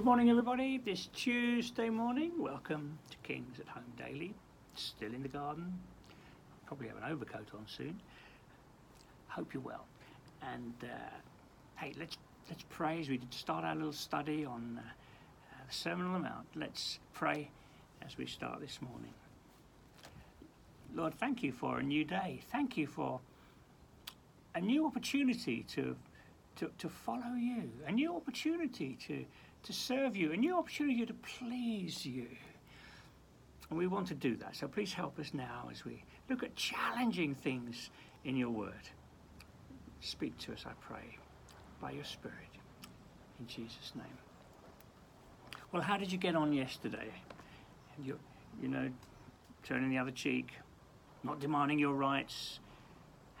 Good morning, everybody. This Tuesday morning, welcome to Kings at Home Daily. Still in the garden. Probably have an overcoat on soon. Hope you're well. And uh, hey, let's let's pray as we did start our little study on uh, the Sermon on the Mount. Let's pray as we start this morning. Lord, thank you for a new day. Thank you for a new opportunity to to, to follow you, a new opportunity to to serve you, a new opportunity to please you. And we want to do that. So please help us now as we look at challenging things in your word. Speak to us, I pray, by your Spirit. In Jesus' name. Well, how did you get on yesterday? You, you know, turning the other cheek, not demanding your rights,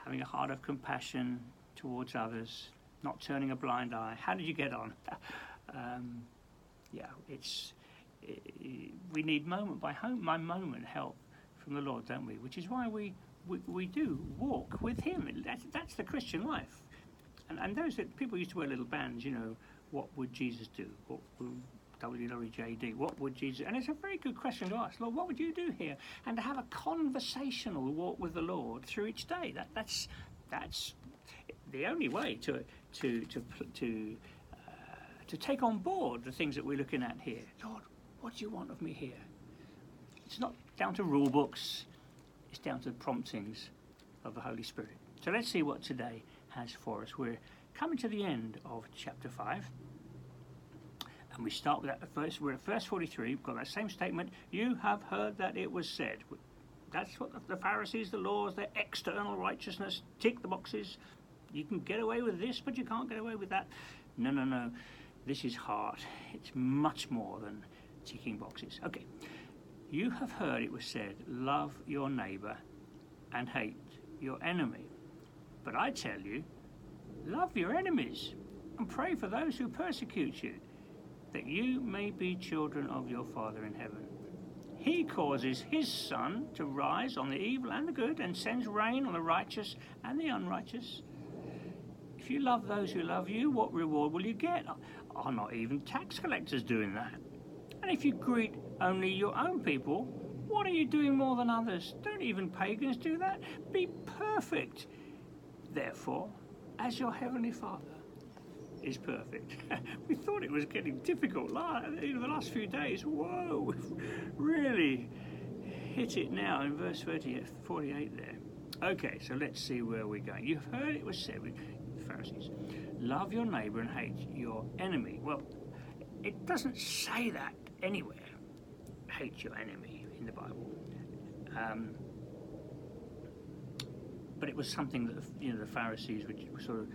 having a heart of compassion towards others, not turning a blind eye. How did you get on? um, yeah, it's it, we need moment by home, by moment help from the Lord, don't we? Which is why we we, we do walk with Him. That's, that's the Christian life. And, and those that people used to wear little bands, you know, what would Jesus do? What would WWJD, what would Jesus? And it's a very good question to ask, Lord, what would you do here? And to have a conversational walk with the Lord through each day. That, that's that's the only way to to to to uh, to take on board the things that we're looking at here. Lord, what do you want of me here? It's not down to rule books, it's down to the promptings of the Holy Spirit. So let's see what today has for us. We're coming to the end of chapter 5. And we start with that first, we're at verse 43, we've got that same statement. You have heard that it was said. That's what the Pharisees, the laws, their external righteousness, tick the boxes. You can get away with this, but you can't get away with that. No, no, no. This is hard. It's much more than ticking boxes. Okay. You have heard it was said, love your neighbour and hate your enemy. But I tell you, love your enemies and pray for those who persecute you, that you may be children of your Father in heaven. He causes his sun to rise on the evil and the good and sends rain on the righteous and the unrighteous. If you love those who love you, what reward will you get? Are not even tax collectors doing that? And if you greet only your own people, what are you doing more than others? Don't even pagans do that? Be perfect, therefore, as your heavenly Father is perfect. we thought it was getting difficult in the last few days. Whoa, we've really hit it now in verse 30, 48 there. Okay, so let's see where we're going. You've heard it was said, Pharisees, love your neighbour and hate your enemy. Well, it doesn't say that anywhere. Hate your enemy in the Bible. Um, but it was something that you know the Pharisees were sort of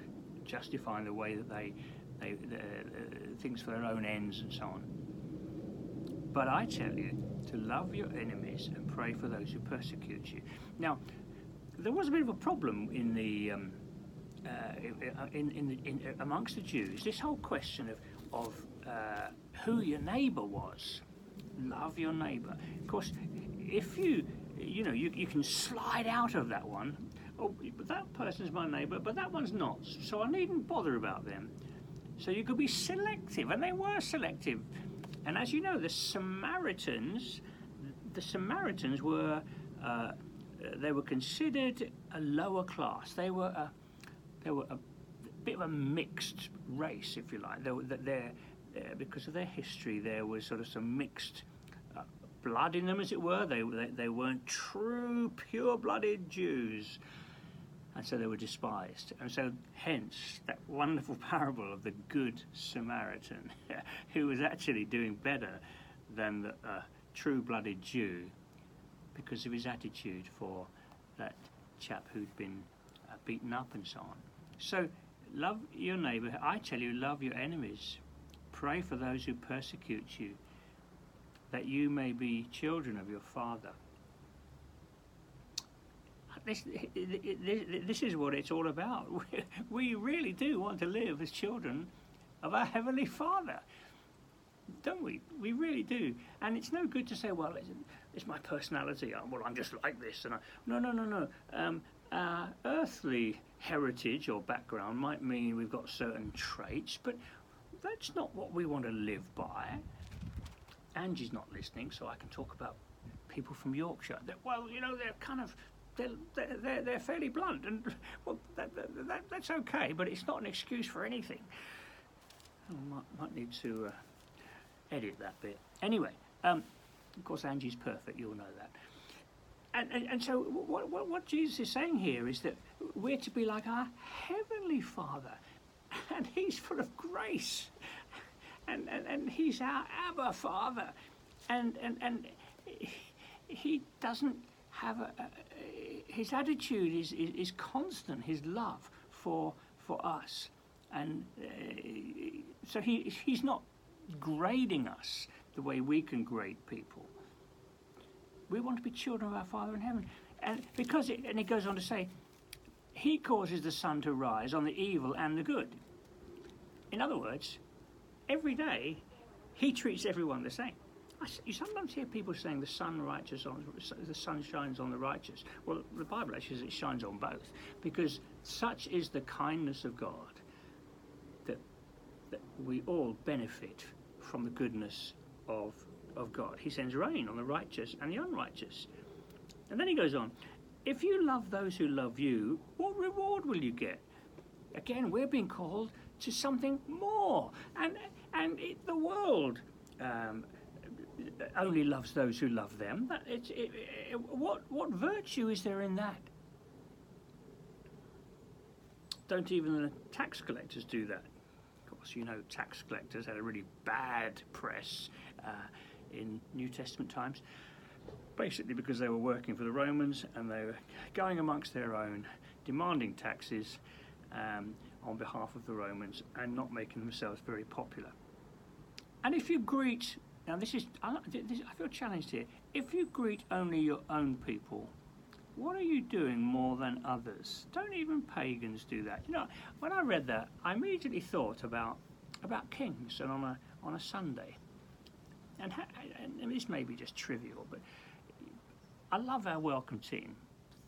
justifying the way that they they uh, things for their own ends and so on. But I tell you to love your enemies and pray for those who persecute you. Now, there was a bit of a problem in the um, uh, in, in, in, amongst the Jews, this whole question of, of uh, who your neighbour was, love your neighbour. Of course, if you, you know, you, you can slide out of that one. Oh, but that person's my neighbour, but that one's not. So I needn't bother about them. So you could be selective, and they were selective. And as you know, the Samaritans, the Samaritans were, uh, they were considered a lower class. They were a they were a bit of a mixed race, if you like. They were, they're, they're, because of their history, there was sort of some mixed uh, blood in them, as it were. They, they, they weren't true, pure-blooded Jews. And so they were despised. And so, hence, that wonderful parable of the Good Samaritan, who was actually doing better than the uh, true blooded Jew because of his attitude for that chap who'd been uh, beaten up and so on. So, love your neighbor. I tell you, love your enemies. Pray for those who persecute you, that you may be children of your Father. This, this is what it's all about. We really do want to live as children of our Heavenly Father, don't we? We really do. And it's no good to say, well, it's, it's my personality. Well, I'm just like this. And I, no, no, no, no. Um, our earthly heritage or background might mean we've got certain traits, but that's not what we want to live by. Angie's not listening, so I can talk about people from Yorkshire. That, well, you know, they're kind of they're, they're, they're fairly blunt, and well, that, that, that, that's okay, but it's not an excuse for anything. I might, might need to uh, edit that bit. Anyway, um, of course, Angie's perfect, you'll know that. And, and, and so, what, what, what Jesus is saying here is that we're to be like our Heavenly Father, and He's full of grace, and, and, and He's our Abba Father, and, and, and He doesn't have a, a his attitude is, is, is, constant, his love for, for us. And uh, so he, he's not grading us the way we can grade people. We want to be children of our Father in heaven. And because it, and it goes on to say, he causes the sun to rise on the evil and the good. In other words, every day he treats everyone the same. You sometimes hear people saying the sun righteous on the sun shines on the righteous. Well, the Bible actually says it shines on both, because such is the kindness of God that that we all benefit from the goodness of of God. He sends rain on the righteous and the unrighteous. And then he goes on, if you love those who love you, what reward will you get? Again, we're being called to something more, and and it, the world um, only loves those who love them. It, it, what, what virtue is there in that? Don't even the tax collectors do that. Of course, you know tax collectors had a really bad press uh, in New Testament times, basically because they were working for the Romans and they were going amongst their own, demanding taxes um, on behalf of the Romans and not making themselves very popular. And if you greet now, this is, I, this, I feel challenged here. If you greet only your own people, what are you doing more than others? Don't even pagans do that. You know, when I read that, I immediately thought about about kings and on a on a Sunday. And, and this may be just trivial, but I love our welcome team.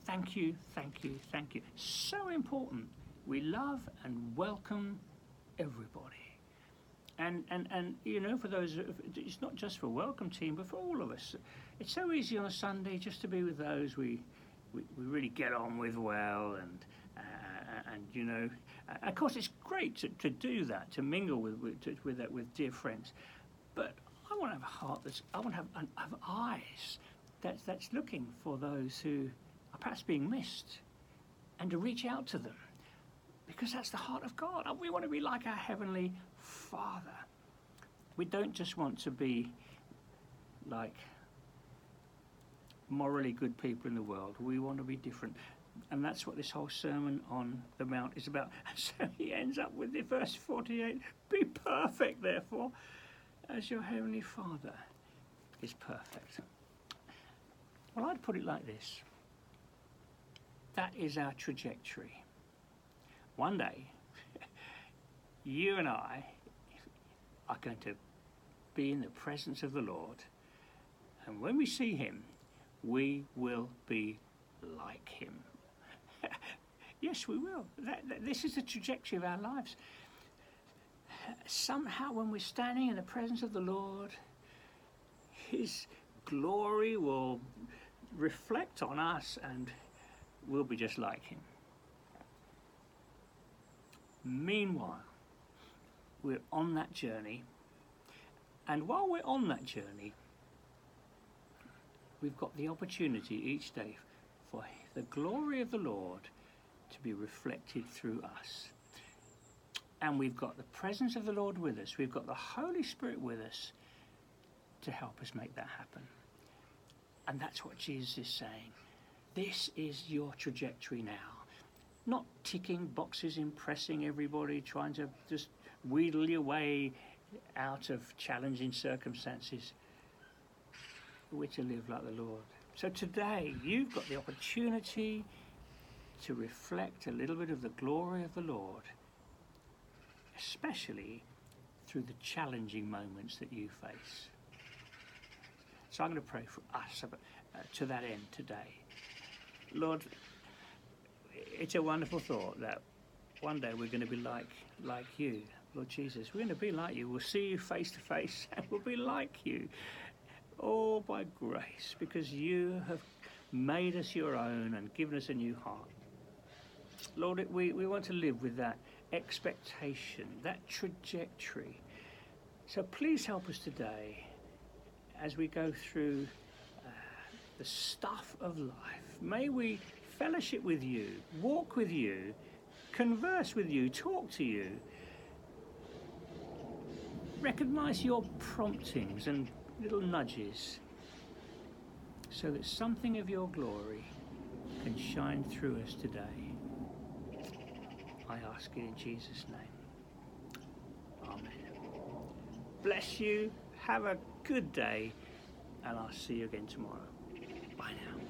Thank you, thank you, thank you. So important. We love and welcome everybody. And, and, and you know, for those, it's not just for welcome team, but for all of us. It's so easy on a Sunday just to be with those we, we, we really get on with well, and, uh, uh and you know, uh, of course, it's great to, to do that, to mingle with with, with, that, with dear friends. Want to have a heart that's, I want to have, have eyes that's, that's looking for those who are perhaps being missed and to reach out to them because that's the heart of God. We want to be like our Heavenly Father. We don't just want to be like morally good people in the world. We want to be different. And that's what this whole Sermon on the Mount is about. So he ends up with the verse 48 Be perfect, therefore, as your Heavenly Father is perfect. Well, I'd put it like this that is our trajectory. One day, you and I are going to be in the presence of the Lord. And when we see him, we will be like him. yes, we will. That, that, this is the trajectory of our lives. Somehow, when we're standing in the presence of the Lord, his glory will reflect on us and we'll be just like him. Meanwhile, we're on that journey. And while we're on that journey, we've got the opportunity each day for the glory of the Lord to be reflected through us. And we've got the presence of the Lord with us, we've got the Holy Spirit with us to help us make that happen. And that's what Jesus is saying. This is your trajectory now. Not ticking boxes, impressing everybody, trying to just wheedle your way out of challenging circumstances. We're to live like the Lord. So today, you've got the opportunity to reflect a little bit of the glory of the Lord, especially through the challenging moments that you face. So I'm going to pray for us uh, to that end today. Lord, it's a wonderful thought that one day we're going to be like like you, Lord Jesus. We're going to be like you. We'll see you face to face and we'll be like you. All by grace, because you have made us your own and given us a new heart. Lord, we, we want to live with that expectation, that trajectory. So please help us today as we go through uh, the stuff of life. May we fellowship with you, walk with you, converse with you, talk to you, recognize your promptings and little nudges so that something of your glory can shine through us today. I ask it in Jesus' name. Amen. Bless you. Have a good day. And I'll see you again tomorrow. Bye now.